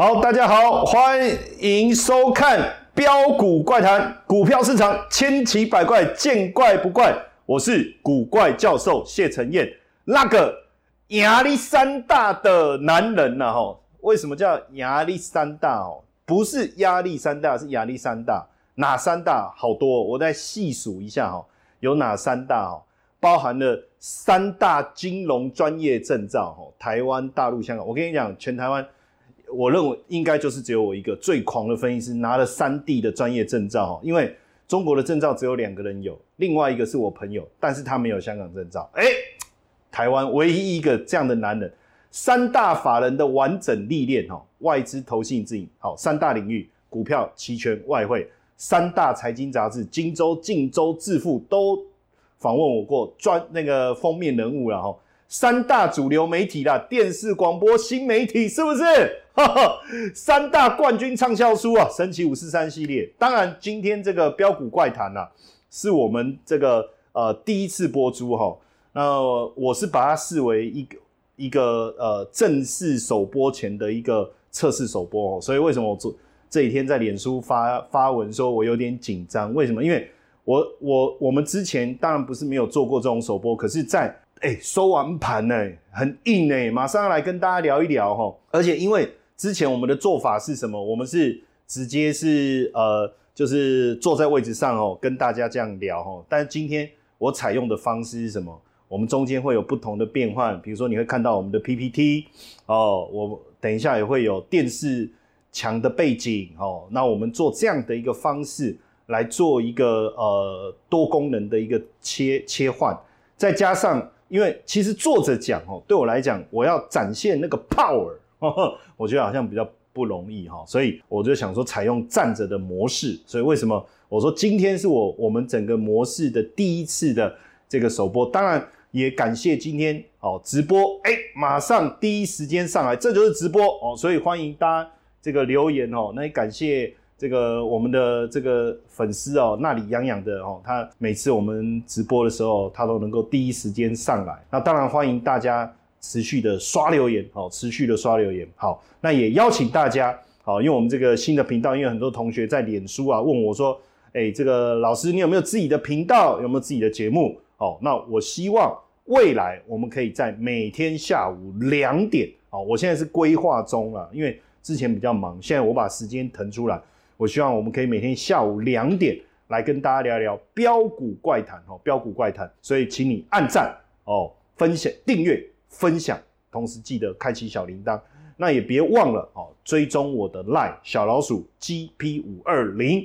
好，大家好，欢迎收看《标股怪谈》，股票市场千奇百怪，见怪不怪。我是古怪教授谢承彦，那个亚历山大的男人呐，哈，为什么叫亚历山大？哦，不是亚历山大，是亚历山大。哪三大？好多，我再细数一下哈，有哪三大？哦，包含了三大金融专业证照，哈，台湾、大陆、香港。我跟你讲，全台湾。我认为应该就是只有我一个最狂的分析师拿了三 D 的专业证照因为中国的证照只有两个人有，另外一个是我朋友，但是他没有香港证照。哎，台湾唯一一个这样的男人，三大法人的完整历练哦，外资、投信、自营，好，三大领域，股票、期权、外汇，三大财经杂志，荆州、晋州、致富都访问我过，专那个封面人物了哈。三大主流媒体啦，电视、广播、新媒体，是不是？三大冠军畅销书啊，神奇五四三系列。当然，今天这个标股怪谈呐，是我们这个呃第一次播出哈。那我是把它视为一个一个呃正式首播前的一个测试首播哦。所以为什么我做这几天在脸书发发文说我有点紧张？为什么？因为我我我们之前当然不是没有做过这种首播，可是，在哎，收完盘呢，很硬哎，马上要来跟大家聊一聊哈。而且因为之前我们的做法是什么？我们是直接是呃，就是坐在位置上哦，跟大家这样聊哈。但是今天我采用的方式是什么？我们中间会有不同的变换，比如说你会看到我们的 PPT 哦，我等一下也会有电视墙的背景哦。那我们做这样的一个方式来做一个呃多功能的一个切切换，再加上。因为其实作者讲哦，对我来讲，我要展现那个 power，我觉得好像比较不容易哈，所以我就想说采用站着的模式。所以为什么我说今天是我我们整个模式的第一次的这个首播？当然也感谢今天哦直播，哎，马上第一时间上来，这就是直播哦，所以欢迎大家这个留言哦，那也感谢。这个我们的这个粉丝哦，那里痒痒的哦，他每次我们直播的时候，他都能够第一时间上来。那当然欢迎大家持续的刷留言哦，持续的刷留言。好，那也邀请大家好，因为我们这个新的频道，因为很多同学在脸书啊问我说，哎，这个老师你有没有自己的频道，有没有自己的节目？哦，那我希望未来我们可以在每天下午两点，哦，我现在是规划中了，因为之前比较忙，现在我把时间腾出来。我希望我们可以每天下午两点来跟大家聊聊标股怪谈哦，标股怪谈。所以请你按赞哦，分享、订阅、分享，同时记得开启小铃铛。那也别忘了哦，追踪我的 LINE 小老鼠 GP 五二零。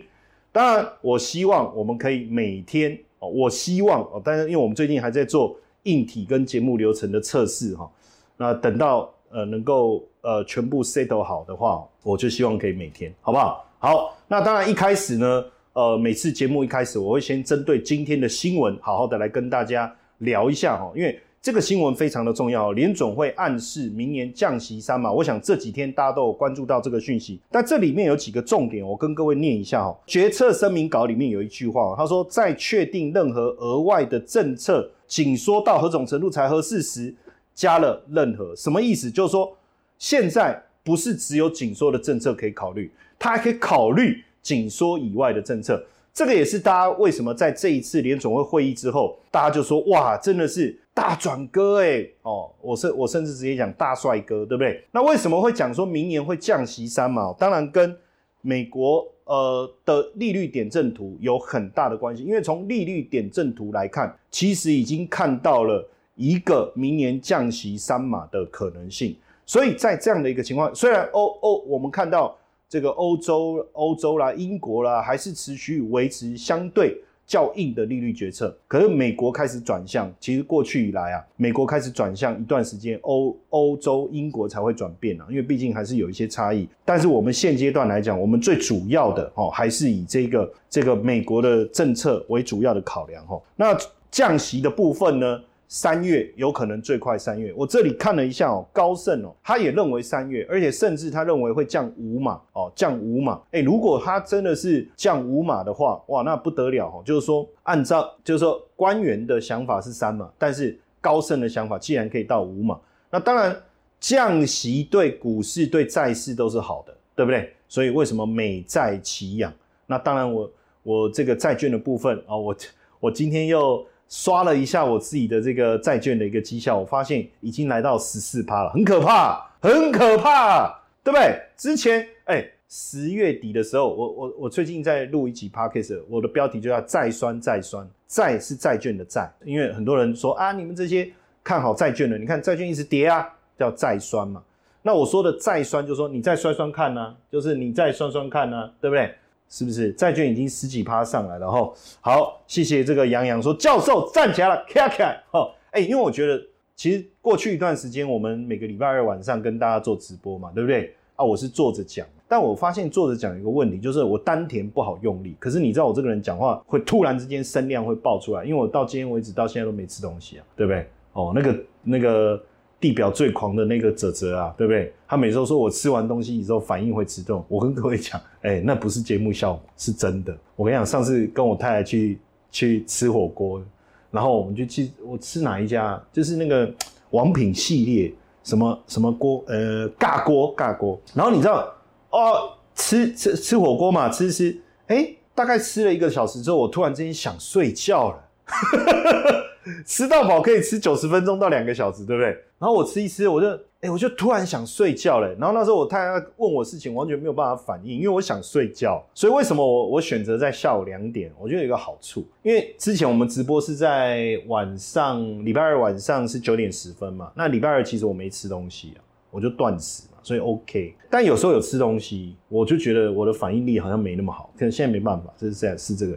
当然，我希望我们可以每天哦，我希望哦，但是因为我们最近还在做硬体跟节目流程的测试哈，那等到呃能够呃全部 settle 好的话，我就希望可以每天，好不好？好，那当然一开始呢，呃，每次节目一开始，我会先针对今天的新闻，好好的来跟大家聊一下哈，因为这个新闻非常的重要，联总会暗示明年降息三嘛，我想这几天大家都有关注到这个讯息，但这里面有几个重点，我跟各位念一下哈。决策声明稿里面有一句话，他说在确定任何额外的政策紧缩到何种程度才合适时，加了任何，什么意思？就是说现在不是只有紧缩的政策可以考虑。他还可以考虑紧缩以外的政策，这个也是大家为什么在这一次联总会会议之后，大家就说哇，真的是大转哥哎哦，我甚我甚至直接讲大帅哥，对不对？那为什么会讲说明年会降息三嘛？当然跟美国呃的利率点阵图有很大的关系，因为从利率点阵图来看，其实已经看到了一个明年降息三码的可能性。所以在这样的一个情况，虽然欧欧我们看到。这个欧洲、欧洲啦、英国啦，还是持续维持相对较硬的利率决策。可是美国开始转向，其实过去以来啊，美国开始转向一段时间，欧欧洲、英国才会转变啊，因为毕竟还是有一些差异。但是我们现阶段来讲，我们最主要的哦，还是以这个这个美国的政策为主要的考量哦。那降息的部分呢？三月有可能最快三月，我这里看了一下哦，高盛哦，他也认为三月，而且甚至他认为会降五码哦，降五码。哎，如果他真的是降五码的话，哇，那不得了哦。就是说，按照就是说官员的想法是三码，但是高盛的想法既然可以到五码，那当然降息对股市、对债市都是好的，对不对？所以为什么美债齐扬？那当然，我我这个债券的部分啊，我我今天又刷了一下我自己的这个债券的一个绩效，我发现已经来到十四趴了，很可怕，很可怕，对不对？之前哎，十月底的时候，我我我最近在录一集 podcast，我的标题就叫“债酸债酸”，债是债券的债，因为很多人说啊，你们这些看好债券的，你看债券一直跌啊，叫债酸嘛。那我说的再酸，就是说你再酸酸看呢，就是你再酸酸看呢，对不对？是不是？债券已经十几趴上来了哈。好，谢谢这个杨洋说教授站起来了，卡卡。好，哎，因为我觉得其实过去一段时间，我们每个礼拜二晚上跟大家做直播嘛，对不对？啊，我是坐着讲，但我发现坐着讲有一个问题，就是我丹田不好用力。可是你知道我这个人讲话会突然之间声量会爆出来，因为我到今天为止到现在都没吃东西啊，对不对？哦，那个那个。地表最狂的那个泽泽啊，对不对？他每周说我吃完东西以后反应会迟钝。我跟各位讲，哎，那不是节目效果，是真的。我跟你讲，上次跟我太太去去吃火锅，然后我们就去，我吃哪一家？就是那个王品系列，什么什么锅，呃，尬锅尬锅。然后你知道，哦，吃吃吃火锅嘛，吃吃，哎，大概吃了一个小时之后，我突然之间想睡觉了。吃到饱可以吃九十分钟到两个小时，对不对？然后我吃一吃，我就哎，我就突然想睡觉嘞。然后那时候我太太问我事情，完全没有办法反应，因为我想睡觉。所以为什么我我选择在下午两点？我觉得有一个好处，因为之前我们直播是在晚上，礼拜二晚上是九点十分嘛。那礼拜二其实我没吃东西啊，我就断食嘛，所以 OK。但有时候有吃东西，我就觉得我的反应力好像没那么好。可能现在没办法，这是这样是这个，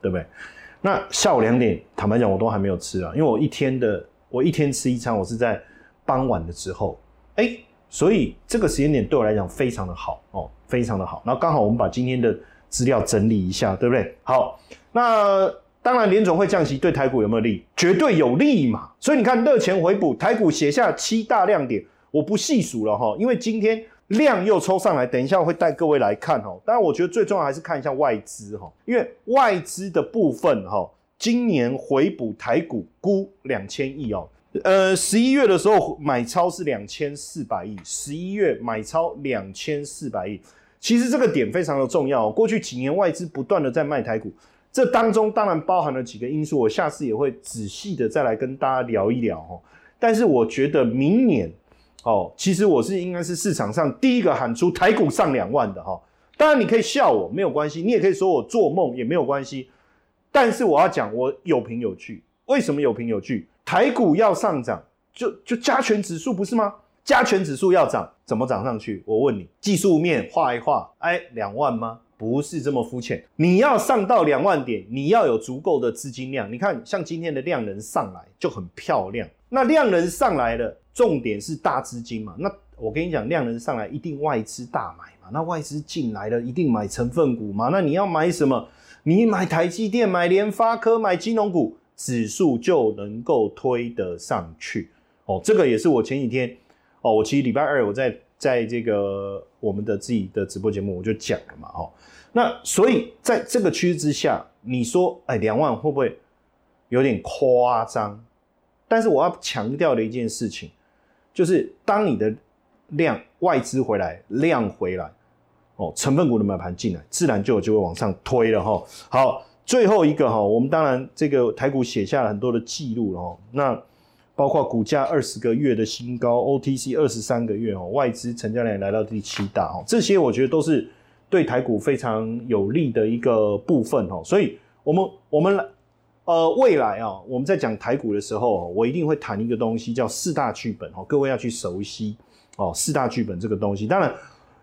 对不对？那下午两点，坦白讲，我都还没有吃啊，因为我一天的，我一天吃一餐，我是在傍晚的时候，哎，所以这个时间点对我来讲非常的好哦，非常的好。然后刚好我们把今天的资料整理一下，对不对？好，那当然联总会降息对台股有没有利？绝对有利嘛。所以你看热钱回补，台股写下七大亮点，我不细数了哈，因为今天。量又抽上来，等一下会带各位来看哈。当然，我觉得最重要还是看一下外资哈，因为外资的部分哈，今年回补台股估两千亿哦。呃，十一月的时候买超是两千四百亿，十一月买超两千四百亿。其实这个点非常的重要。过去几年外资不断的在卖台股，这当中当然包含了几个因素，我下次也会仔细的再来跟大家聊一聊哈。但是我觉得明年。哦，其实我是应该是市场上第一个喊出台股上两万的哈。当然你可以笑我没有关系，你也可以说我做梦也没有关系。但是我要讲我有凭有据，为什么有凭有据？台股要上涨，就就加权指数不是吗？加权指数要涨，怎么涨上去？我问你，技术面画一画，哎，两万吗？不是这么肤浅。你要上到两万点，你要有足够的资金量。你看，像今天的量能上来就很漂亮。那量能上来了。重点是大资金嘛？那我跟你讲，量能上来一定外资大买嘛？那外资进来了，一定买成分股嘛？那你要买什么？你买台积电、买联发科、买金融股，指数就能够推得上去哦。这个也是我前几天哦，我其实礼拜二我在在这个我们的自己的直播节目我就讲了嘛，哦，那所以在这个趋势之下，你说哎，两万会不会有点夸张？但是我要强调的一件事情。就是当你的量外资回来，量回来，哦，成分股的买盘进来，自然就有机会往上推了哈。好，最后一个哈，我们当然这个台股写下了很多的记录哦。那包括股价二十个月的新高，OTC 二十三个月哦，外资成交量来到第七大哦，这些我觉得都是对台股非常有利的一个部分哦。所以，我们我们来。呃，未来啊，我们在讲台股的时候，我一定会谈一个东西，叫四大剧本哦，各位要去熟悉哦，四大剧本这个东西。当然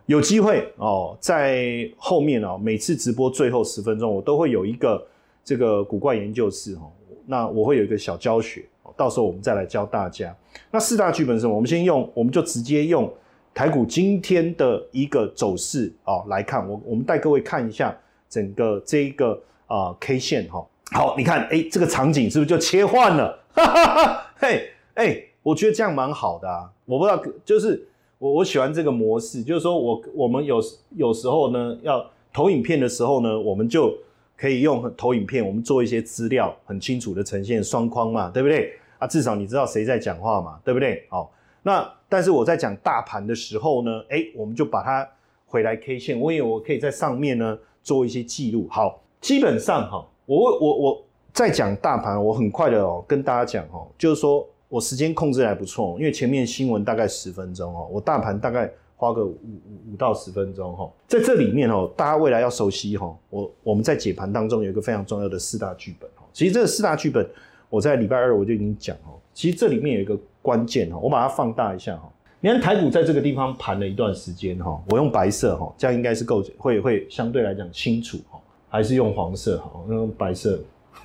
有机会哦，在后面哦，每次直播最后十分钟，我都会有一个这个古怪研究室哦，那我会有一个小教学，到时候我们再来教大家。那四大剧本是什么？我们先用，我们就直接用台股今天的一个走势啊来看，我我们带各位看一下整个这一个啊 K 线哈。好，你看，哎，这个场景是不是就切换了？哈哈哈，嘿，哎，我觉得这样蛮好的啊。我不知道，就是我我喜欢这个模式，就是说我我们有有时候呢，要投影片的时候呢，我们就可以用投影片，我们做一些资料很清楚的呈现双框嘛，对不对？啊，至少你知道谁在讲话嘛，对不对？好，那但是我在讲大盘的时候呢，哎，我们就把它回来 K 线，我以为我可以在上面呢做一些记录。好，基本上哈，我我我在讲大盘，我很快的哦跟大家讲哦，就是说我时间控制还不错，因为前面新闻大概十分钟哦，我大盘大概。花个五五五到十分钟哈，在这里面哦，大家未来要熟悉哈，我我们在解盘当中有一个非常重要的四大剧本哈。其实这四大剧本，我在礼拜二我就已经讲哦。其实这里面有一个关键哈，我把它放大一下哈。你看台股在这个地方盘了一段时间哈，我用白色哈，这样应该是够会会相对来讲清楚哈，还是用黄色哈，用白色。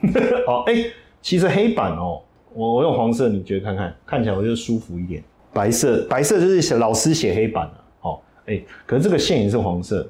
好哎，其实黑板哦，我我用黄色，你觉得看看看起来我就舒服一点。白色白色就是写老师写黑板哎，可是这个线也是黄色，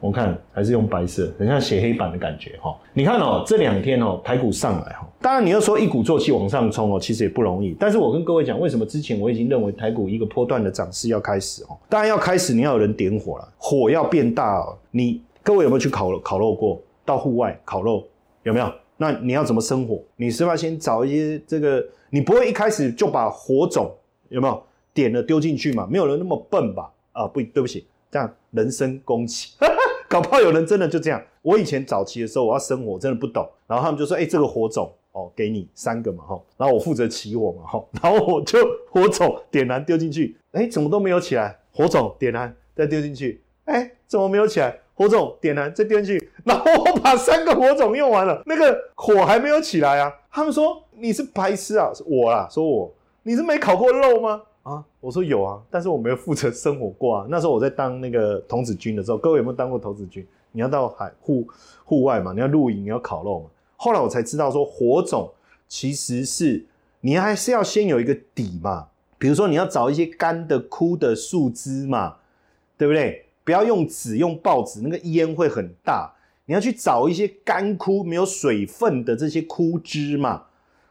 我看还是用白色，很像写黑板的感觉哈。你看哦，这两天哦，台股上来哈，当然你要说一鼓作气往上冲哦，其实也不容易。但是我跟各位讲，为什么之前我已经认为台股一个波段的涨势要开始哦？当然要开始，你要有人点火了，火要变大哦。你各位有没有去烤烤肉过？到户外烤肉有没有？那你要怎么生火？你是不是要先找一些这个，你不会一开始就把火种有没有点了丢进去嘛？没有人那么笨吧？啊，不对不起，这样人身攻击，搞不好有人真的就这样。我以前早期的时候，我要生火，真的不懂。然后他们就说：“哎，这个火种哦，给你三个嘛，哈。”然后我负责起火嘛，哈。然后我就火种点燃丢进去，哎，怎么都没有起来？火种点燃再丢进去，哎，怎么没有起来？火种点燃再丢进去，然后我把三个火种用完了，那个火还没有起来啊。他们说你是白痴啊，我啦，说我你是没烤过肉吗？啊，我说有啊，但是我没有负责生火过啊。那时候我在当那个童子军的时候，各位有没有当过童子军？你要到海户户外嘛，你要露营，你要烤肉嘛。后来我才知道说，火种其实是你还是要先有一个底嘛。比如说你要找一些干的枯的树枝嘛，对不对？不要用纸，用报纸，那个烟会很大。你要去找一些干枯没有水分的这些枯枝嘛，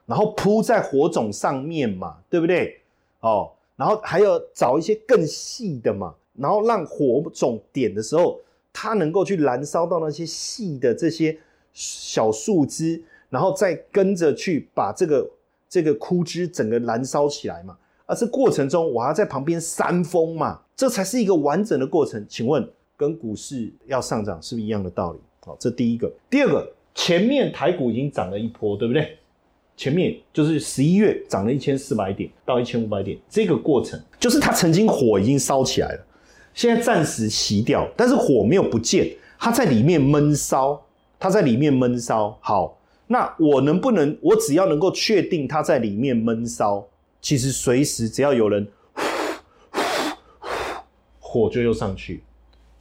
然后铺在火种上面嘛，对不对？哦。然后还要找一些更细的嘛，然后让火种点的时候，它能够去燃烧到那些细的这些小树枝，然后再跟着去把这个这个枯枝整个燃烧起来嘛。而这过程中，我还要在旁边扇风嘛，这才是一个完整的过程。请问，跟股市要上涨是不是一样的道理？好，这第一个。第二个，前面台股已经涨了一波，对不对？前面就是十一月涨了一千四百点到一千五百点，这个过程就是它曾经火已经烧起来了，现在暂时熄掉，但是火没有不见，它在里面闷烧，它在里面闷烧。好，那我能不能，我只要能够确定它在里面闷烧，其实随时只要有人，火就又上去，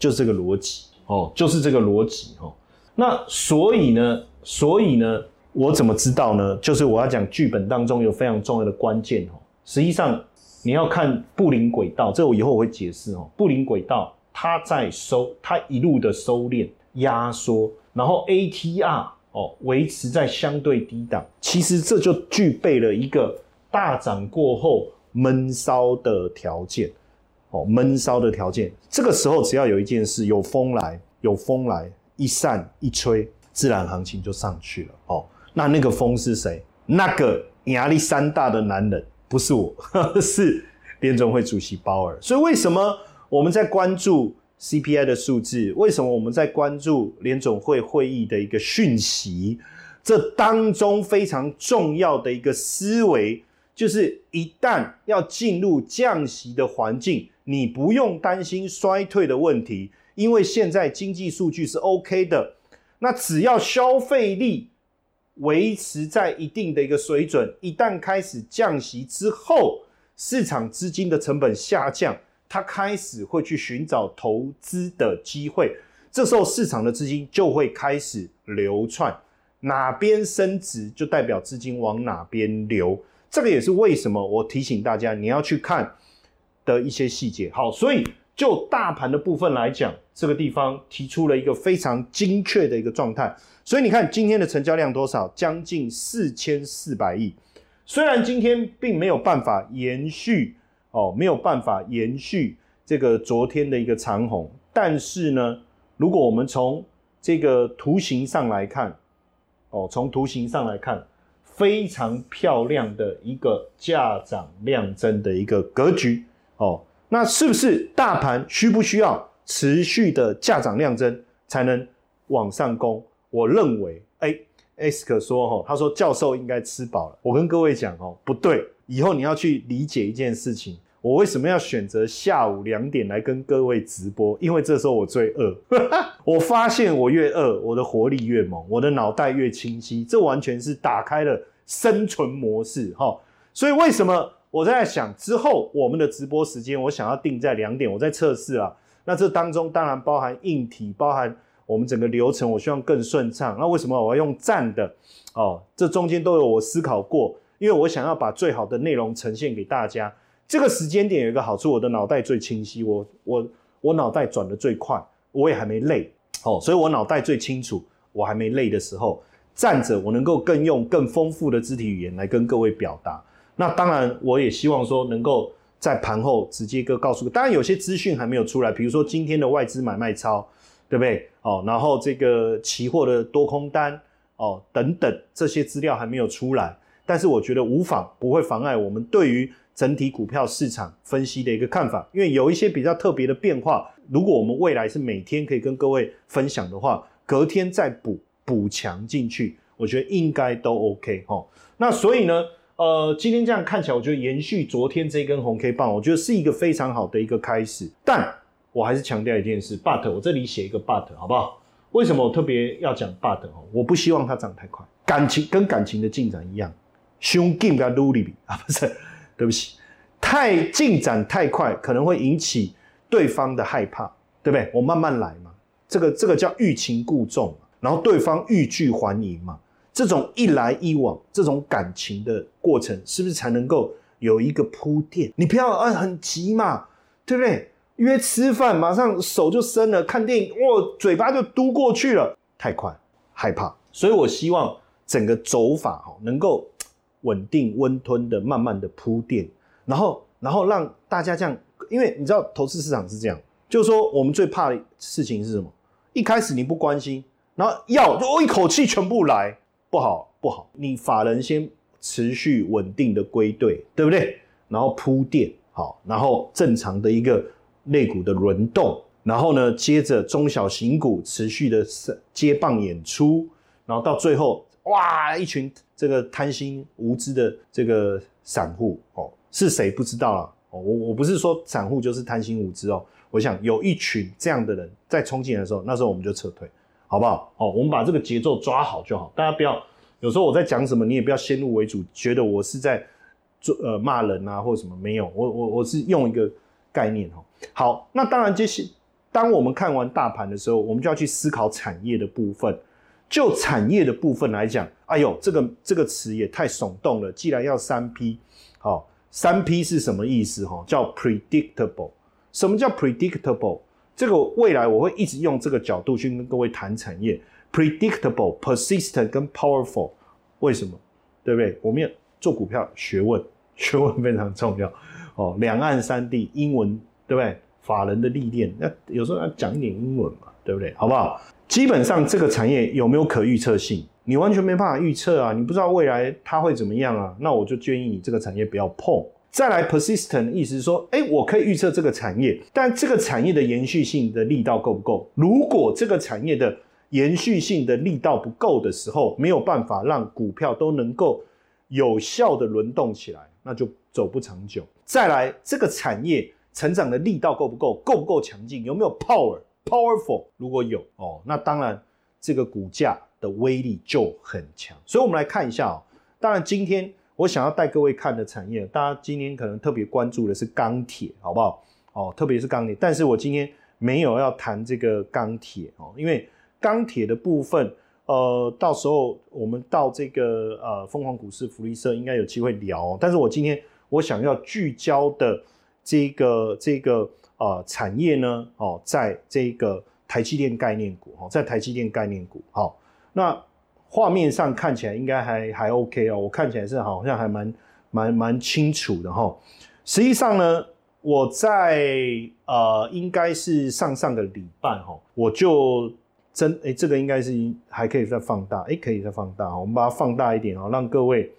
就是这个逻辑哦，就是这个逻辑哦。那所以呢，所以呢？我怎么知道呢？就是我要讲剧本当中有非常重要的关键哦。实际上你要看布林轨道，这我以后我会解释哦。布林轨道它在收，它一路的收敛压缩，然后 ATR 哦维持在相对低档，其实这就具备了一个大涨过后闷烧的条件哦，闷烧的条件。这个时候只要有一件事，有风来，有风来，一散一吹，自然行情就上去了哦。那那个风是谁？那个压力山大的男人不是我，是联总会主席鲍尔。所以为什么我们在关注 CPI 的数字？为什么我们在关注联总会会议的一个讯息？这当中非常重要的一个思维，就是一旦要进入降息的环境，你不用担心衰退的问题，因为现在经济数据是 OK 的。那只要消费力。维持在一定的一个水准，一旦开始降息之后，市场资金的成本下降，它开始会去寻找投资的机会，这时候市场的资金就会开始流窜，哪边升值就代表资金往哪边流，这个也是为什么我提醒大家你要去看的一些细节。好，所以就大盘的部分来讲，这个地方提出了一个非常精确的一个状态。所以你看今天的成交量多少？将近四千四百亿。虽然今天并没有办法延续哦，没有办法延续这个昨天的一个长红，但是呢，如果我们从这个图形上来看，哦，从图形上来看，非常漂亮的一个价涨量增的一个格局哦。那是不是大盘需不需要持续的价涨量增才能往上攻？我认为，哎，Ask 说哈，他说教授应该吃饱了。我跟各位讲哦，不对，以后你要去理解一件事情。我为什么要选择下午两点来跟各位直播？因为这时候我最饿。我发现我越饿，我的活力越猛，我的脑袋越清晰。这完全是打开了生存模式哈。所以为什么我在想之后我们的直播时间，我想要定在两点，我在测试啊。那这当中当然包含硬体，包含我们整个流程，我希望更顺畅。那为什么我要用站的？哦，这中间都有我思考过，因为我想要把最好的内容呈现给大家。这个时间点有一个好处，我的脑袋最清晰，我我我脑袋转的最快，我也还没累，哦，所以我脑袋最清楚，我还没累的时候，站着我能够更用更丰富的肢体语言来跟各位表达。那当然，我也希望说能够在盘后直接个告诉，当然有些资讯还没有出来，比如说今天的外资买卖超，对不对？哦，然后这个期货的多空单，哦，等等这些资料还没有出来，但是我觉得无妨，不会妨碍我们对于。整体股票市场分析的一个看法，因为有一些比较特别的变化，如果我们未来是每天可以跟各位分享的话，隔天再补补强进去，我觉得应该都 OK 哈。那所以呢，呃，今天这样看起来，我觉得延续昨天这根红 K 棒，我觉得是一个非常好的一个开始。但我还是强调一件事，but 我这里写一个 but 好不好？为什么我特别要讲 but 哦？我不希望它涨太快，感情跟感情的进展一样，胸 game 跟努力比啊，不是。对不起，太进展太快，可能会引起对方的害怕，对不对？我慢慢来嘛，这个这个叫欲擒故纵，然后对方欲拒还迎嘛，这种一来一往，这种感情的过程，是不是才能够有一个铺垫？你不要啊，很急嘛，对不对？约吃饭，马上手就伸了；看电影，哇，嘴巴就嘟过去了，太快，害怕。所以我希望整个走法哈，能够。稳定温吞的，慢慢的铺垫，然后，然后让大家这样，因为你知道投资市场是这样，就是说我们最怕的事情是什么？一开始你不关心，然后要就一口气全部来，不好不好。你法人先持续稳定的归队，对不对？然后铺垫好，然后正常的一个类股的轮动，然后呢，接着中小型股持续的接棒演出，然后到最后。哇！一群这个贪心无知的这个散户哦，是谁不知道了？哦，我我不是说散户就是贪心无知哦。我想有一群这样的人在冲进来的时候，那时候我们就撤退，好不好？哦，我们把这个节奏抓好就好。大家不要有时候我在讲什么，你也不要先入为主，觉得我是在做呃骂人啊或者什么。没有，我我我是用一个概念哦。好，那当然，这些当我们看完大盘的时候，我们就要去思考产业的部分。就产业的部分来讲，哎呦，这个这个词也太耸动了。既然要三 P，好，三 P 是什么意思？哈，叫 predictable。什么叫 predictable？这个未来我会一直用这个角度去跟各位谈产业。predictable、persistent 跟 powerful，为什么？对不对？我们要做股票学问，学问非常重要。哦，两岸三地英文，对不对？法人的历练，那有时候要讲一点英文嘛，对不对？好不好？基本上这个产业有没有可预测性？你完全没办法预测啊！你不知道未来它会怎么样啊？那我就建议你这个产业不要碰。再来，persistent 意思是说，哎，我可以预测这个产业，但这个产业的延续性的力道够不够？如果这个产业的延续性的力道不够的时候，没有办法让股票都能够有效的轮动起来，那就走不长久。再来，这个产业成长的力道够不够？够不够强劲？有没有 power？Powerful，如果有哦，那当然这个股价的威力就很强。所以，我们来看一下哦。当然，今天我想要带各位看的产业，大家今天可能特别关注的是钢铁，好不好？哦，特别是钢铁。但是我今天没有要谈这个钢铁哦，因为钢铁的部分，呃，到时候我们到这个呃凤凰股市福利社应该有机会聊。但是我今天我想要聚焦的这个这个。啊，产业呢？哦，在这个台积电概念股，哦，在台积电概念股，好，那画面上看起来应该还还 OK 哦，我看起来是好像还蛮蛮蛮清楚的哈。实际上呢，我在呃，应该是上上个礼拜哈，我就真哎，这个应该是还可以再放大，哎，可以再放大，我们把它放大一点哦，让各位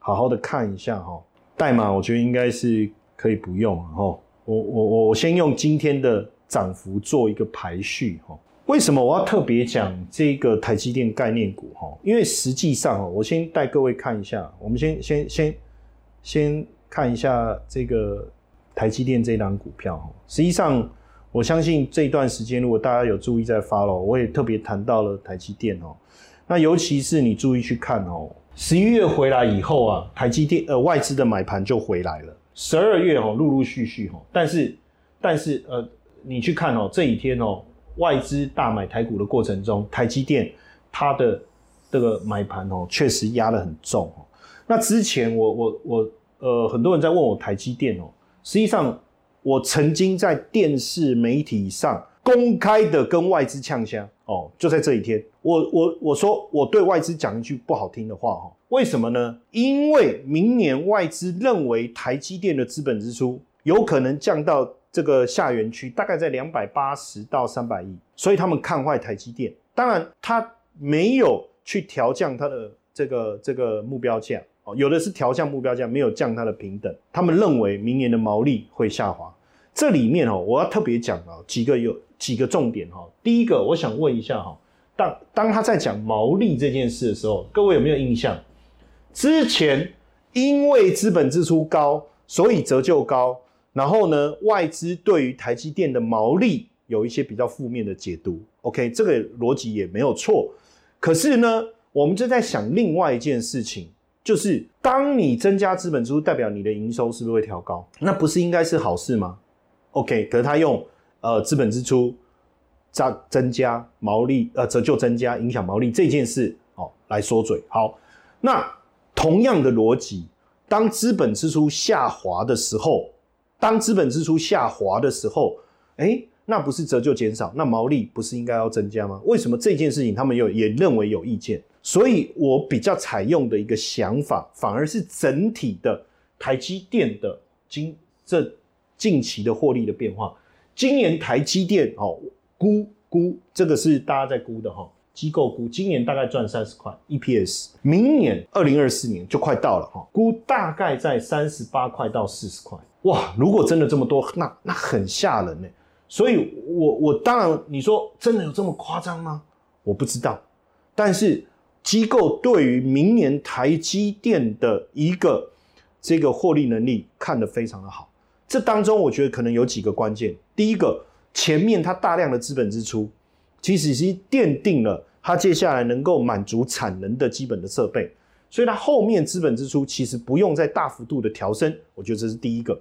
好好的看一下哈。代码我觉得应该是可以不用哈，我我我我先用今天的涨幅做一个排序哈。为什么我要特别讲这个台积电概念股哈？因为实际上哦，我先带各位看一下，我们先先先先看一下这个台积电这档股票哈。实际上。我相信这一段时间，如果大家有注意在发了，我也特别谈到了台积电哦。那尤其是你注意去看哦，十一月回来以后啊，台积电呃外资的买盘就回来了。十二月哦，陆陆续续哦，但是但是呃，你去看哦，这几天哦，外资大买台股的过程中，台积电它的这个买盘哦，确实压得很重哦。那之前我我我呃，很多人在问我台积电哦，实际上。我曾经在电视媒体上公开的跟外资呛香哦，就在这一天，我我我说我对外资讲一句不好听的话哈，为什么呢？因为明年外资认为台积电的资本支出有可能降到这个下园区，大概在两百八十到三百亿，所以他们看坏台积电。当然，他没有去调降它的这个这个目标价。哦，有的是调降目标价，没有降它的平等。他们认为明年的毛利会下滑。这里面哦，我要特别讲哦，几个有几个重点哈。第一个，我想问一下哈，当当他在讲毛利这件事的时候，各位有没有印象？之前因为资本支出高，所以折旧高，然后呢，外资对于台积电的毛利有一些比较负面的解读。OK，这个逻辑也没有错。可是呢，我们就在想另外一件事情。就是当你增加资本支出，代表你的营收是不是会调高？那不是应该是好事吗？OK，可是他用呃资本支出加增加毛利，呃折旧增加影响毛利这件事哦来说嘴。好，那同样的逻辑，当资本支出下滑的时候，当资本支出下滑的时候，哎，那不是折旧减少，那毛利不是应该要增加吗？为什么这件事情他们有也认为有意见？所以我比较采用的一个想法，反而是整体的台积电的经这近期的获利的变化。今年台积电哦估估这个是大家在估的哈，机构估今年大概赚三十块 EPS，明年二零二四年就快到了哈，估大概在三十八块到四十块。哇，如果真的这么多，那那很吓人呢。所以我我当然你说真的有这么夸张吗？我不知道，但是。机构对于明年台积电的一个这个获利能力看得非常的好，这当中我觉得可能有几个关键。第一个，前面它大量的资本支出，其实是奠定了它接下来能够满足产能的基本的设备，所以它后面资本支出其实不用再大幅度的调升，我觉得这是第一个。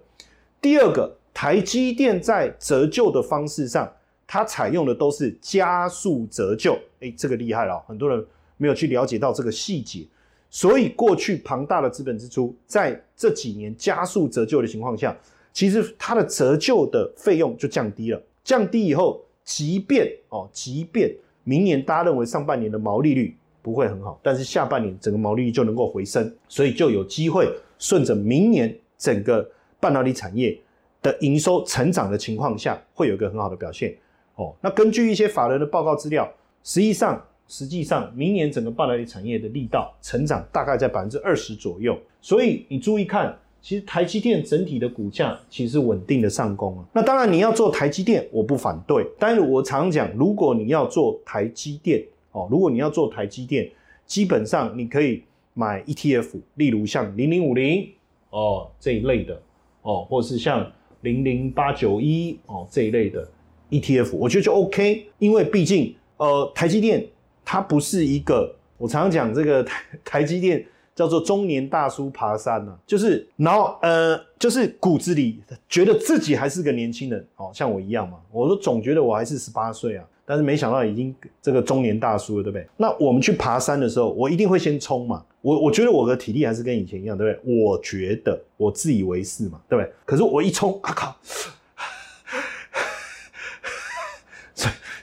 第二个，台积电在折旧的方式上，它采用的都是加速折旧，哎，这个厉害了，很多人。没有去了解到这个细节，所以过去庞大的资本支出，在这几年加速折旧的情况下，其实它的折旧的费用就降低了。降低以后，即便哦，即便明年大家认为上半年的毛利率不会很好，但是下半年整个毛利率就能够回升，所以就有机会顺着明年整个半导体产业的营收成长的情况下，会有一个很好的表现。哦，那根据一些法人的报告资料，实际上。实际上，明年整个半导体产业的力道成长大概在百分之二十左右，所以你注意看，其实台积电整体的股价其实稳定的上攻啊。那当然你要做台积电，我不反对，但是我常讲，如果你要做台积电哦，如果你要做台积电，基本上你可以买 ETF，例如像零零五零哦这一类的哦，或是像零零八九一哦这一类的 ETF，我觉得就 OK，因为毕竟呃台积电。它不是一个，我常常讲这个台台积电叫做中年大叔爬山呢，就是然后呃，就是骨子里觉得自己还是个年轻人，哦，像我一样嘛，我都总觉得我还是十八岁啊，但是没想到已经这个中年大叔了，对不对？那我们去爬山的时候，我一定会先冲嘛，我我觉得我的体力还是跟以前一样，对不对？我觉得我自以为是嘛，对不对？可是我一冲，啊靠！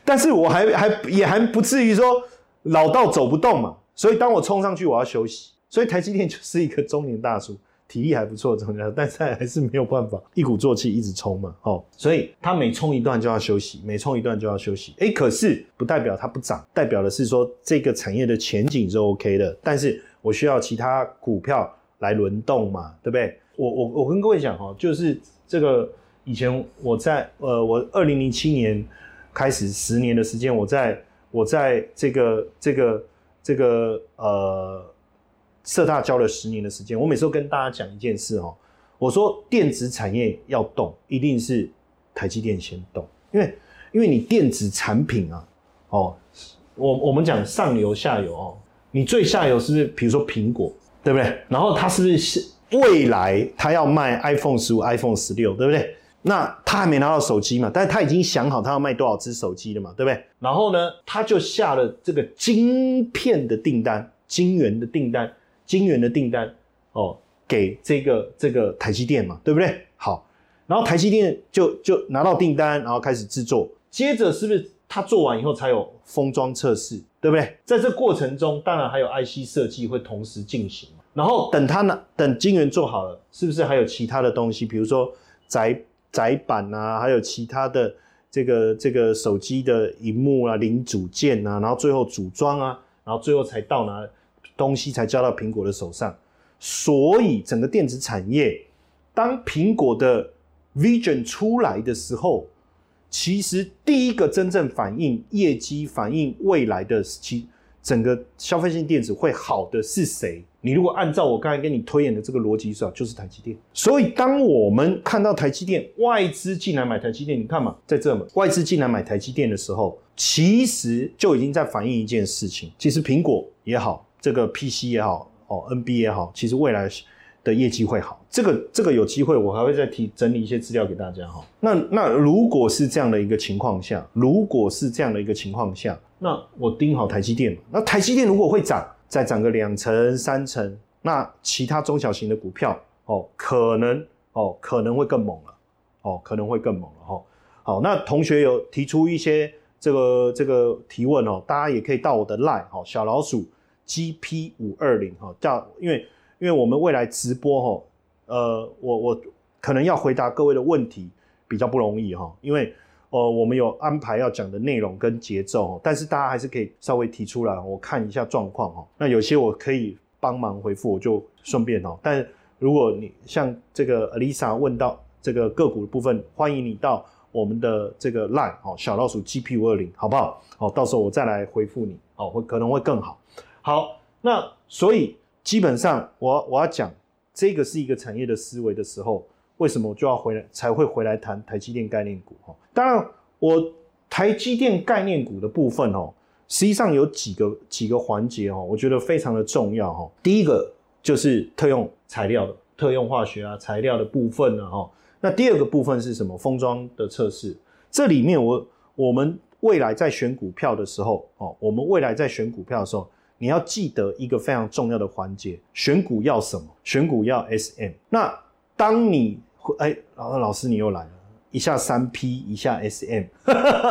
但是我还还也还不至于说老到走不动嘛，所以当我冲上去，我要休息。所以台积电就是一个中年大叔，体力还不错，怎么样？但是还是没有办法一鼓作气一直冲嘛，哦，所以他每冲一段就要休息，每冲一段就要休息。哎，可是不代表它不涨，代表的是说这个产业的前景是 OK 的，但是我需要其他股票来轮动嘛，对不对？我我我跟各位讲哈，就是这个以前我在呃，我二零零七年开始十年的时间，我在我在这个这个这个呃。社大教了十年的时间，我每次都跟大家讲一件事哦，我说电子产业要动，一定是台积电先动，因为因为你电子产品啊，哦，我我们讲上游下游哦，你最下游是不是比如说苹果，对不对？然后它是不是未来它要卖 iPhone 十五、iPhone 十六，对不对？那他还没拿到手机嘛，但是他已经想好他要卖多少只手机了嘛，对不对？然后呢，他就下了这个晶片的订单、晶圆的订单。晶圆的订单哦，给这个这个台积电嘛，对不对？好，然后台积电就就拿到订单，然后开始制作，接着是不是他做完以后才有封装测试，对不对？在这过程中，当然还有 IC 设计会同时进行然后等他呢，等晶圆做好了，是不是还有其他的东西？比如说载载板啊，还有其他的这个这个手机的荧幕啊、零组件啊，然后最后组装啊，然后最后才到拿。东西才交到苹果的手上，所以整个电子产业，当苹果的 Vision 出来的时候，其实第一个真正反映业绩、反映未来的其整个消费性电子会好的是谁？你如果按照我刚才跟你推演的这个逻辑说，就是台积电。所以当我们看到台积电外资进来买台积电，你看嘛，在这嘛，外资进来买台积电的时候，其实就已经在反映一件事情，其实苹果也好。这个 PC 也好，哦，NB 也好，其实未来的业绩会好。这个这个有机会，我还会再提整理一些资料给大家哈。那那如果是这样的一个情况下，如果是这样的一个情况下，那我盯好台积电那台积电如果会涨，再涨个两成三成，那其他中小型的股票哦，可能哦可能会更猛了，哦可能会更猛了哈。好，那同学有提出一些这个这个提问哦，大家也可以到我的 line 哦，小老鼠。GP 五二零哈，叫因为因为我们未来直播哈，呃，我我可能要回答各位的问题比较不容易哈，因为呃我们有安排要讲的内容跟节奏，但是大家还是可以稍微提出来，我看一下状况哈。那有些我可以帮忙回复，我就顺便哈。但如果你像这个 Lisa 问到这个个股的部分，欢迎你到我们的这个 line 哦，小老鼠 GP 五二零，好不好？好，到时候我再来回复你哦，会可能会更好。好，那所以基本上我我要讲这个是一个产业的思维的时候，为什么我就要回来才会回来谈台积电概念股哈？当然，我台积电概念股的部分哦，实际上有几个几个环节哦，我觉得非常的重要哈。第一个就是特用材料的特用化学啊材料的部分呢哈。那第二个部分是什么？封装的测试。这里面我我们未来在选股票的时候哦，我们未来在选股票的时候。你要记得一个非常重要的环节，选股要什么？选股要 SM。那当你哎，老老师你又来了，一下三 P，一下 SM。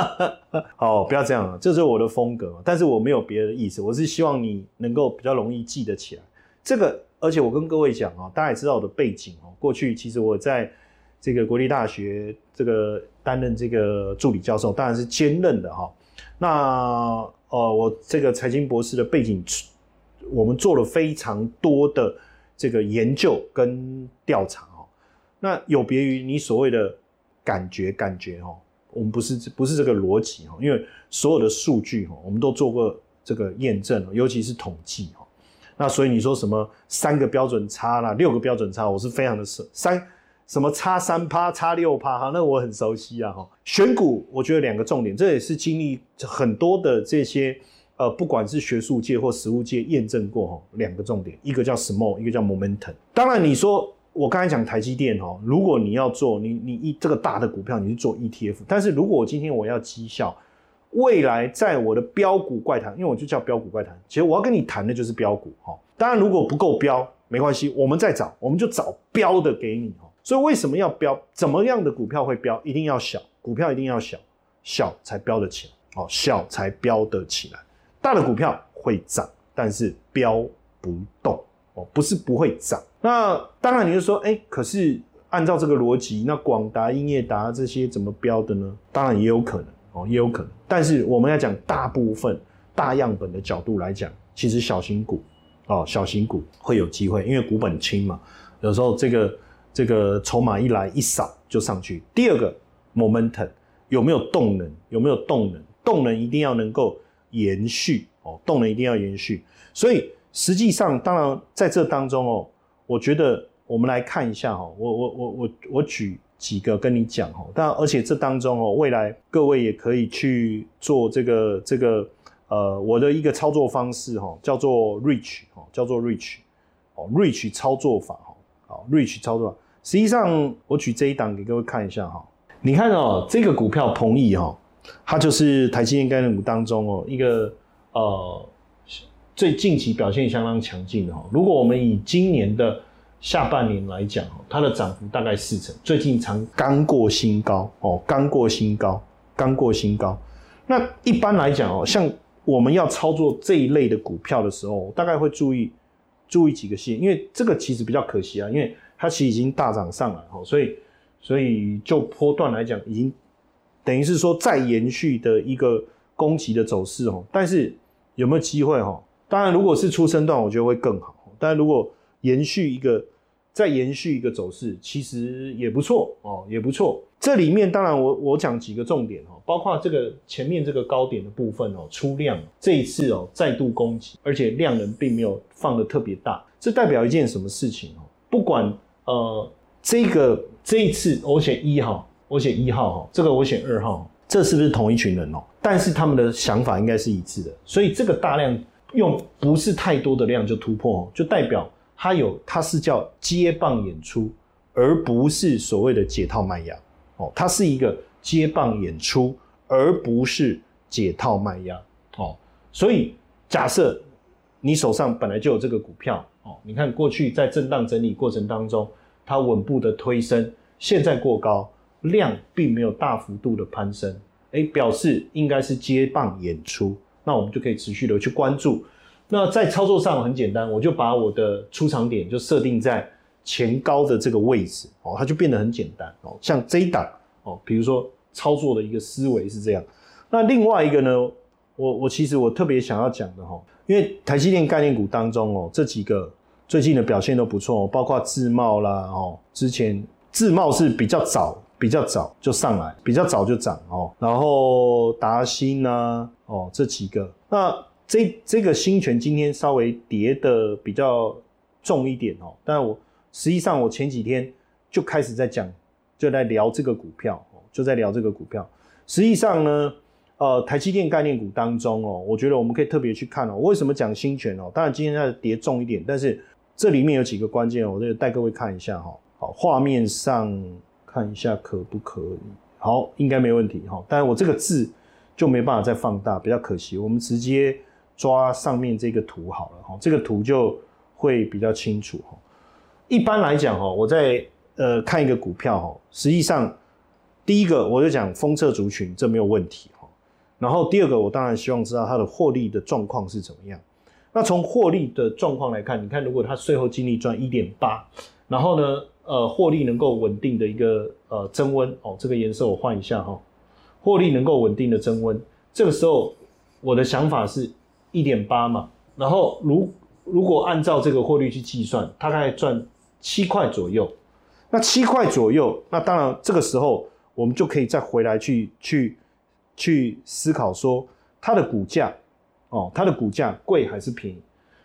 好，不要这样了，这是我的风格。但是我没有别的意思，我是希望你能够比较容易记得起来。这个，而且我跟各位讲啊，大家也知道我的背景哦。过去其实我在这个国立大学这个担任这个助理教授，当然是兼任的哈。那呃，我这个财经博士的背景，我们做了非常多的这个研究跟调查哦。那有别于你所谓的感觉，感觉哦，我们不是不是这个逻辑哦，因为所有的数据哈，我们都做过这个验证，尤其是统计哦。那所以你说什么三个标准差啦，六个标准差，我是非常的三。什么差三趴、差六趴哈，那我很熟悉啊哈。选股我觉得两个重点，这也是经历很多的这些呃，不管是学术界或实务界验证过哈。两个重点，一个叫 small，一个叫 momentum。当然你说我刚才讲台积电哈，如果你要做你你一这个大的股票，你去做 ETF。但是如果我今天我要绩效，未来在我的标股怪谈，因为我就叫标股怪谈，其实我要跟你谈的就是标股哈。当然如果不够标没关系，我们再找，我们就找标的给你哈。所以为什么要标？怎么样的股票会标？一定要小，股票一定要小，小才标得起来哦，小才标得起来。大的股票会涨，但是标不动哦，不是不会涨。那那当然你就说，哎，可是按照这个逻辑，那广达、英业达这些怎么标的呢？当然也有可能哦，也有可能。但是我们要讲大部分大样本的角度来讲，其实小型股哦，小型股会有机会，因为股本轻嘛，有时候这个这个筹码一来一扫就上去。第二个 momentum 有没有动能？有没有动能？动能一定要能够延续哦，动能一定要延续。所以实际上，当然在这当中哦。我觉得我们来看一下哈，我我我我我举几个跟你讲哈，但而且这当中哦，未来各位也可以去做这个这个呃我的一个操作方式哈，叫做 reach 哈，叫做 reach 哦，reach 操作法哈，好 reach 操作法。实际上我举这一档给各位看一下哈，你看哦，这个股票鹏益哈，它就是台积电概念股当中哦一个呃。最近期表现相当强劲的哈，如果我们以今年的下半年来讲它的涨幅大概四成，最近常刚过新高哦，刚过新高，刚过新高。那一般来讲哦，像我们要操作这一类的股票的时候，大概会注意注意几个线，因为这个其实比较可惜啊，因为它其实已经大涨上来哈，所以所以就波段来讲，已经等于是说再延续的一个攻击的走势哦，但是有没有机会哈？当然，如果是出生段，我觉得会更好。但如果延续一个，再延续一个走势，其实也不错哦，也不错。这里面当然，我我讲几个重点哦，包括这个前面这个高点的部分哦，出量这一次哦再度攻击，而且量能并没有放的特别大，这代表一件什么事情哦？不管呃这个这一次我选一号，我选一号哈，这个我选二号，这是不是同一群人哦？但是他们的想法应该是一致的，所以这个大量。用不是太多的量就突破，就代表它有它是叫接棒演出，而不是所谓的解套卖压哦，它是一个接棒演出，而不是解套卖压哦。所以假设你手上本来就有这个股票哦，你看过去在震荡整理过程当中，它稳步的推升，现在过高，量并没有大幅度的攀升，哎，表示应该是接棒演出。那我们就可以持续的去关注。那在操作上很简单，我就把我的出场点就设定在前高的这个位置哦，它就变得很简单哦。像这一档哦，比如说操作的一个思维是这样。那另外一个呢，我我其实我特别想要讲的哈，因为台积电概念股当中哦，这几个最近的表现都不错，包括自贸啦哦，之前自贸是比较早。比较早就上来，比较早就涨哦，然后达新呢，哦这几个，那这这个新权今天稍微跌的比较重一点哦，但我实际上我前几天就开始在讲，就在聊这个股票，就在聊这个股票。实际上呢，呃，台积电概念股当中哦，我觉得我们可以特别去看哦，为什么讲新权哦？当然今天它跌重一点，但是这里面有几个关键，我这个带各位看一下哈。好，画面上。看一下可不可以？好，应该没问题哈。但是我这个字就没办法再放大，比较可惜。我们直接抓上面这个图好了哈，这个图就会比较清楚哈。一般来讲哈，我在呃看一个股票哈，实际上第一个我就讲封测族群，这没有问题。然后第二个，我当然希望知道它的获利的状况是怎么样。那从获利的状况来看，你看如果它税后净利赚一点八，然后呢？呃，获利能够稳定的一个呃增温哦，这个颜色我换一下哈，获利能够稳定的增温，这个时候我的想法是一点八嘛，然后如如果按照这个获利去计算，大概赚七块左右，那七块左右，那当然这个时候我们就可以再回来去去去思考说它的股价哦，它的股价贵还是便宜？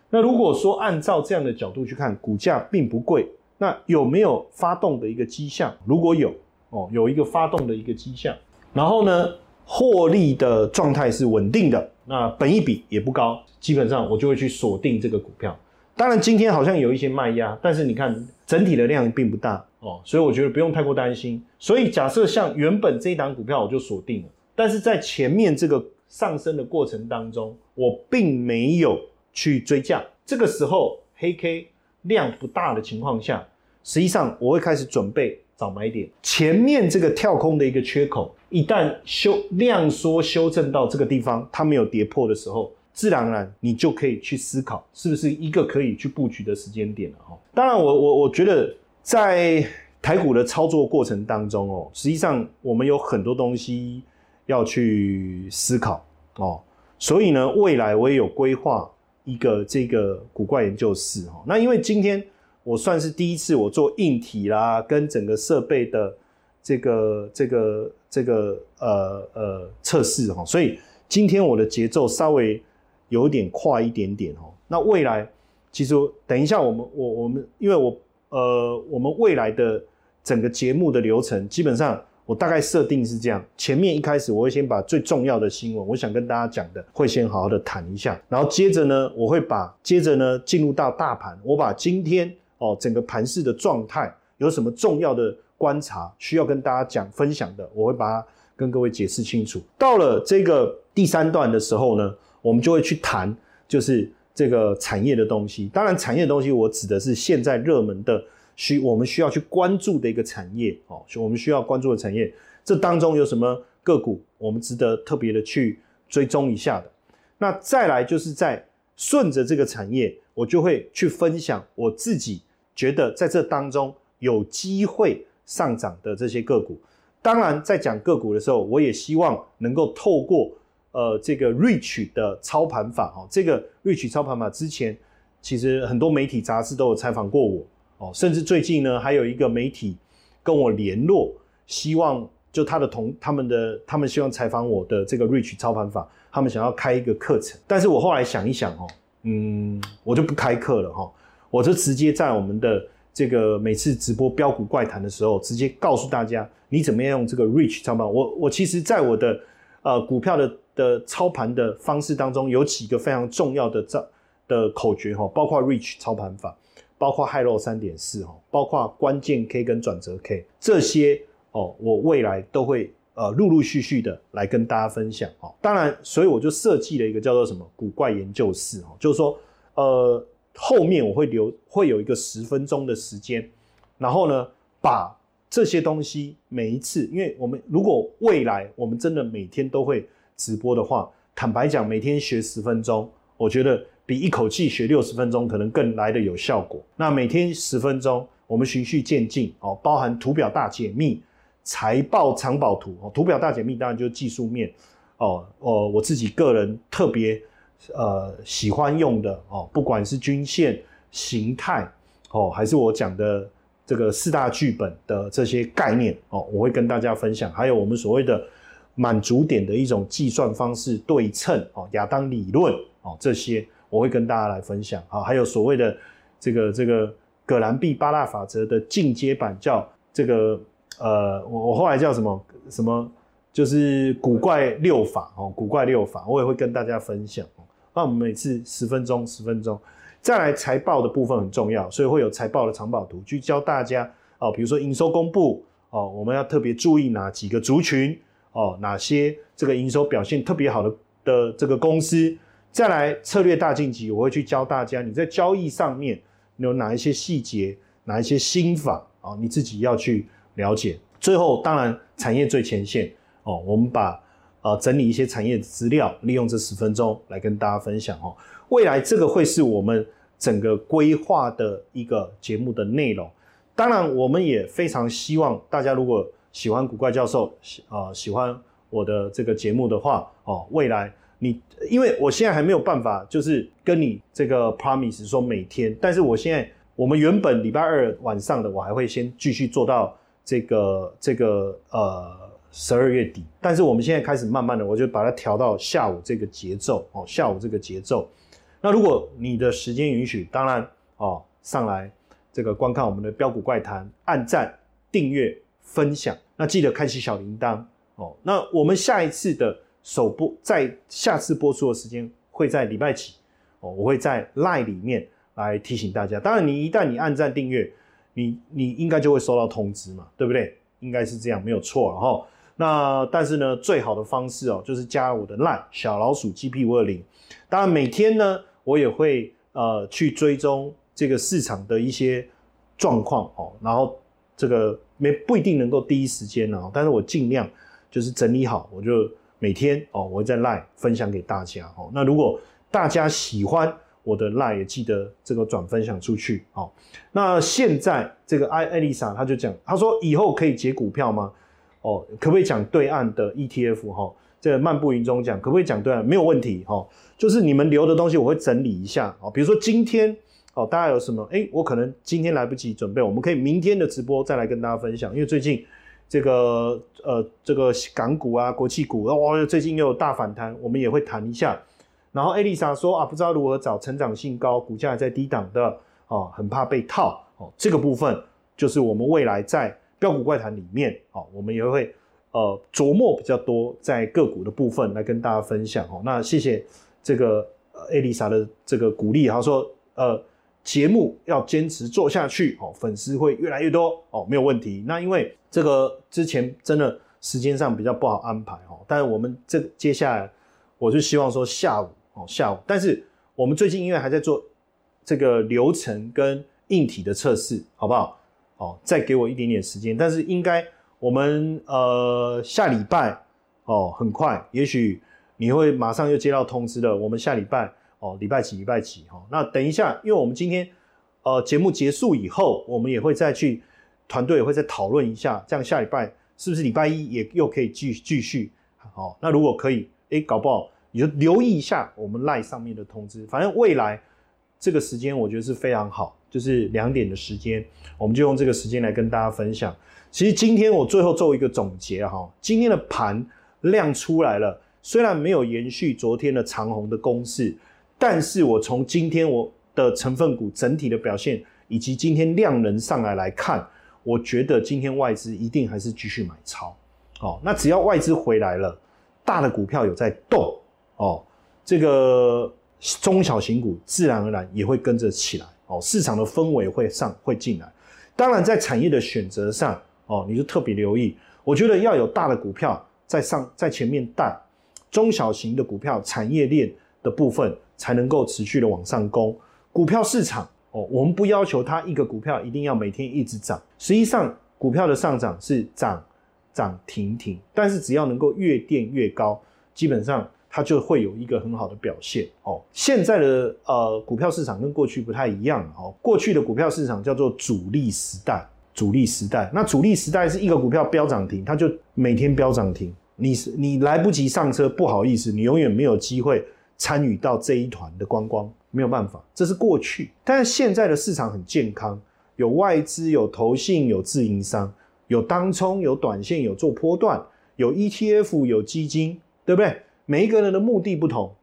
那如果说按照这样的角度去看，股价并不贵。那有没有发动的一个迹象？如果有哦，有一个发动的一个迹象，然后呢，获利的状态是稳定的，那本一比也不高，基本上我就会去锁定这个股票。当然今天好像有一些卖压，但是你看整体的量并不大哦，所以我觉得不用太过担心。所以假设像原本这一档股票我就锁定了，但是在前面这个上升的过程当中，我并没有去追价，这个时候黑 K 量不大的情况下。实际上，我会开始准备找买点。前面这个跳空的一个缺口，一旦修量缩修正到这个地方，它没有跌破的时候，自然而然你就可以去思考，是不是一个可以去布局的时间点了哈。当然，我我我觉得在台股的操作过程当中哦，实际上我们有很多东西要去思考哦，所以呢，未来我也有规划一个这个古怪研究室哈。那因为今天我算是第一次我做硬体啦，跟整个设备的这个这个这个呃呃测试哈，所以今天我的节奏稍微。有点快一点点哦。那未来其实等一下，我们我我们因为我呃，我们未来的整个节目的流程，基本上我大概设定是这样：前面一开始我会先把最重要的新闻，我想跟大家讲的，会先好好的谈一下。然后接着呢，我会把接着呢进入到大盘，我把今天哦整个盘市的状态有什么重要的观察需要跟大家讲分享的，我会把它跟各位解释清楚。到了这个第三段的时候呢。我们就会去谈，就是这个产业的东西。当然，产业的东西我指的是现在热门的需我们需要去关注的一个产业哦，我们需要关注的产业。这当中有什么个股我们值得特别的去追踪一下的？那再来就是在顺着这个产业，我就会去分享我自己觉得在这当中有机会上涨的这些个股。当然，在讲个股的时候，我也希望能够透过。呃，这个 Rich 的操盘法哦，这个 Rich 操盘法之前其实很多媒体杂志都有采访过我哦，甚至最近呢还有一个媒体跟我联络，希望就他的同他们的他们希望采访我的这个 Rich 操盘法，他们想要开一个课程，但是我后来想一想哦，嗯，我就不开课了哈，我就直接在我们的这个每次直播标股怪谈的时候，直接告诉大家你怎么样用这个 Rich 操盘。我我其实在我的呃股票的。的操盘的方式当中有几个非常重要的这的口诀哈，包括 Rich 操盘法，包括 High Low 三点四哈，包括关键 K 跟转折 K 这些哦，我未来都会呃陆陆续续的来跟大家分享哦。当然，所以我就设计了一个叫做什么古怪研究室哦，就是说呃后面我会留会有一个十分钟的时间，然后呢把这些东西每一次，因为我们如果未来我们真的每天都会。直播的话，坦白讲，每天学十分钟，我觉得比一口气学六十分钟可能更来的有效果。那每天十分钟，我们循序渐进哦，包含图表大解密、财报藏宝图哦。图表大解密当然就是技术面哦哦，我自己个人特别呃喜欢用的哦，不管是均线形态哦，还是我讲的这个四大剧本的这些概念哦，我会跟大家分享。还有我们所谓的。满足点的一种计算方式，对称哦，亚当理论哦，这些我会跟大家来分享啊。还有所谓的这个这个葛兰碧八大法则的进阶版，叫这个呃，我我后来叫什么什么，就是古怪六法哦，古怪六法，我也会跟大家分享。那我们每次十分钟，十分钟，再来财报的部分很重要，所以会有财报的藏宝图去教大家哦。比如说营收公布哦，我们要特别注意哪几个族群。哦，哪些这个营收表现特别好的的这个公司，再来策略大晋级，我会去教大家你在交易上面有哪一些细节，哪一些心法啊，你自己要去了解。最后，当然产业最前线哦，我们把呃整理一些产业资料，利用这十分钟来跟大家分享哦。未来这个会是我们整个规划的一个节目的内容。当然，我们也非常希望大家如果。喜欢古怪教授，喜啊喜欢我的这个节目的话，哦，未来你因为我现在还没有办法，就是跟你这个 promise 说每天，但是我现在我们原本礼拜二晚上的我还会先继续做到这个这个呃十二月底，但是我们现在开始慢慢的，我就把它调到下午这个节奏哦，下午这个节奏。那如果你的时间允许，当然哦上来这个观看我们的标股怪谈，按赞订阅。分享，那记得开启小铃铛哦。那我们下一次的首播，在下次播出的时间会在礼拜几哦？我会在 Line 里面来提醒大家。当然，你一旦你按赞订阅，你你应该就会收到通知嘛，对不对？应该是这样，没有错哈。那但是呢，最好的方式哦，就是加我的 Line 小老鼠 GP 五二零。当然，每天呢，我也会呃去追踪这个市场的一些状况哦，然后这个。没不一定能够第一时间呢，但是我尽量就是整理好，我就每天哦，我会在 Line 分享给大家哦。那如果大家喜欢我的 line 也记得这个转分享出去哦。那现在这个艾艾丽莎她就讲，她说以后可以解股票吗？哦，可不可以讲对岸的 ETF 哈？这个漫步云中讲，可不可以讲对岸？没有问题哈。就是你们留的东西，我会整理一下哦。比如说今天哦，大家有什么？哎，我可能今天来不及准备，我们可以明天的直播再来跟大家分享。因为最近这个呃这个港股啊、国际股哇，最近又有大反弹，我们也会谈一下。然后艾丽莎说啊，不知道如何找成长性高、股价在低档的哦，很怕被套哦。这个部分就是我们未来在标股怪谈里面哦，我们也会呃琢磨比较多在个股的部分来跟大家分享哦。那谢谢这个艾丽莎的这个鼓励，她说呃节目要坚持做下去哦，粉丝会越来越多哦，没有问题。那因为这个之前真的时间上比较不好安排哦，但是我们这接下来我就希望说下午。哦，下午，但是我们最近因为还在做这个流程跟硬体的测试，好不好？哦，再给我一点点时间，但是应该我们呃下礼拜哦，很快，也许你会马上又接到通知了。我们下礼拜哦，礼拜几？礼拜几？哈，那等一下，因为我们今天呃节目结束以后，我们也会再去团队也会再讨论一下，这样下礼拜是不是礼拜一也又可以继继续？好，那如果可以，哎，搞不好。你就留意一下我们赖上面的通知，反正未来这个时间我觉得是非常好，就是两点的时间，我们就用这个时间来跟大家分享。其实今天我最后做一个总结哈，今天的盘量出来了，虽然没有延续昨天的长虹的攻势，但是我从今天我的成分股整体的表现，以及今天量能上来来看，我觉得今天外资一定还是继续买超。哦，那只要外资回来了，大的股票有在动。哦，这个中小型股自然而然也会跟着起来哦，市场的氛围会上会进来。当然，在产业的选择上哦，你就特别留意。我觉得要有大的股票在上在前面带，中小型的股票产业链的部分才能够持续的往上攻。股票市场哦，我们不要求它一个股票一定要每天一直涨，实际上股票的上涨是涨涨停停，但是只要能够越垫越高，基本上。它就会有一个很好的表现哦。现在的呃股票市场跟过去不太一样哦。过去的股票市场叫做主力时代，主力时代。那主力时代是一个股票飙涨停，它就每天飙涨停。你你来不及上车，不好意思，你永远没有机会参与到这一团的观光，没有办法，这是过去。但是现在的市场很健康，有外资，有投信，有自营商，有当冲，有短线，有做波段，有 ETF，有基金，对不对？每一个人的目的不同，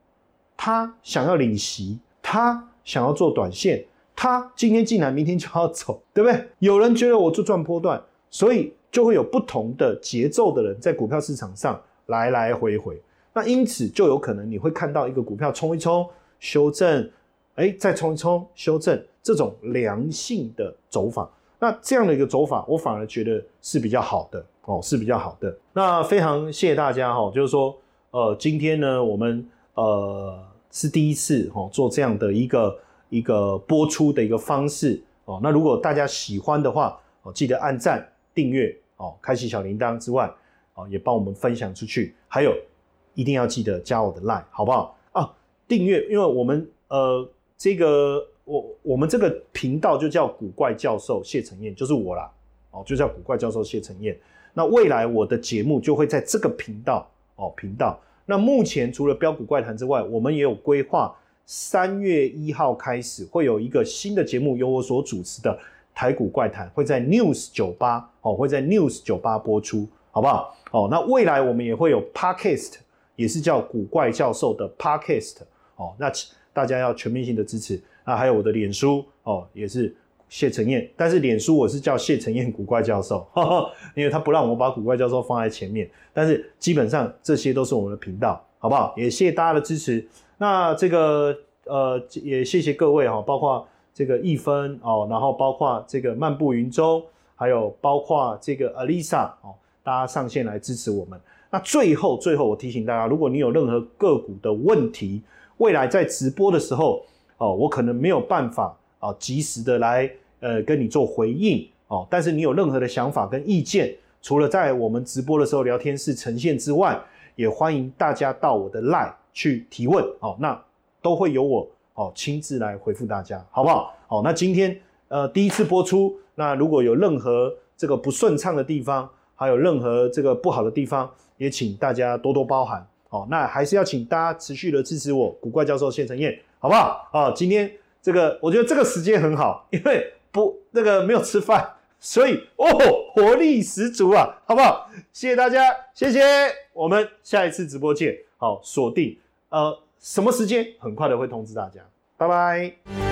他想要领席，他想要做短线，他今天进来，明天就要走，对不对？有人觉得我做赚波段，所以就会有不同的节奏的人在股票市场上来来回回。那因此就有可能你会看到一个股票冲一冲，修正，哎，再冲一冲，修正，这种良性的走法。那这样的一个走法，我反而觉得是比较好的哦，是比较好的。那非常谢谢大家哈，就是说。呃，今天呢，我们呃是第一次哦做这样的一个一个播出的一个方式哦。那如果大家喜欢的话哦，记得按赞、订阅哦，开启小铃铛之外哦，也帮我们分享出去。还有一定要记得加我的 line，好不好啊？订阅，因为我们呃这个我我们这个频道就叫古怪教授谢承彦，就是我啦哦，就叫古怪教授谢承彦。那未来我的节目就会在这个频道。哦，频道。那目前除了标股怪谈之外，我们也有规划，三月一号开始会有一个新的节目，由我所主持的台股怪谈，会在 News 酒吧哦，会在 News 酒吧播出，好不好？哦，那未来我们也会有 Podcast，也是叫古怪教授的 Podcast 哦，那大家要全面性的支持。那还有我的脸书哦，也是。谢承彦，但是脸书我是叫谢承彦古怪教授，因为他不让我把古怪教授放在前面。但是基本上这些都是我们的频道，好不好？也谢谢大家的支持。那这个呃，也谢谢各位哈，包括这个一分哦，然后包括这个漫步云中，还有包括这个 Alisa 哦，大家上线来支持我们。那最后最后我提醒大家，如果你有任何个股的问题，未来在直播的时候哦，我可能没有办法啊及时的来。呃，跟你做回应哦，但是你有任何的想法跟意见，除了在我们直播的时候聊天室呈现之外，也欢迎大家到我的 line 去提问哦。那都会由我哦亲自来回复大家，好不好？好，那今天呃第一次播出，那如果有任何这个不顺畅的地方，还有任何这个不好的地方，也请大家多多包涵。好，那还是要请大家持续的支持我古怪教授谢承彦，好不好？啊，今天这个我觉得这个时间很好，因为不那个没有吃饭，所以哦活力十足啊，好不好？谢谢大家，谢谢，我们下一次直播见。好，锁定呃什么时间，很快的会通知大家，拜拜。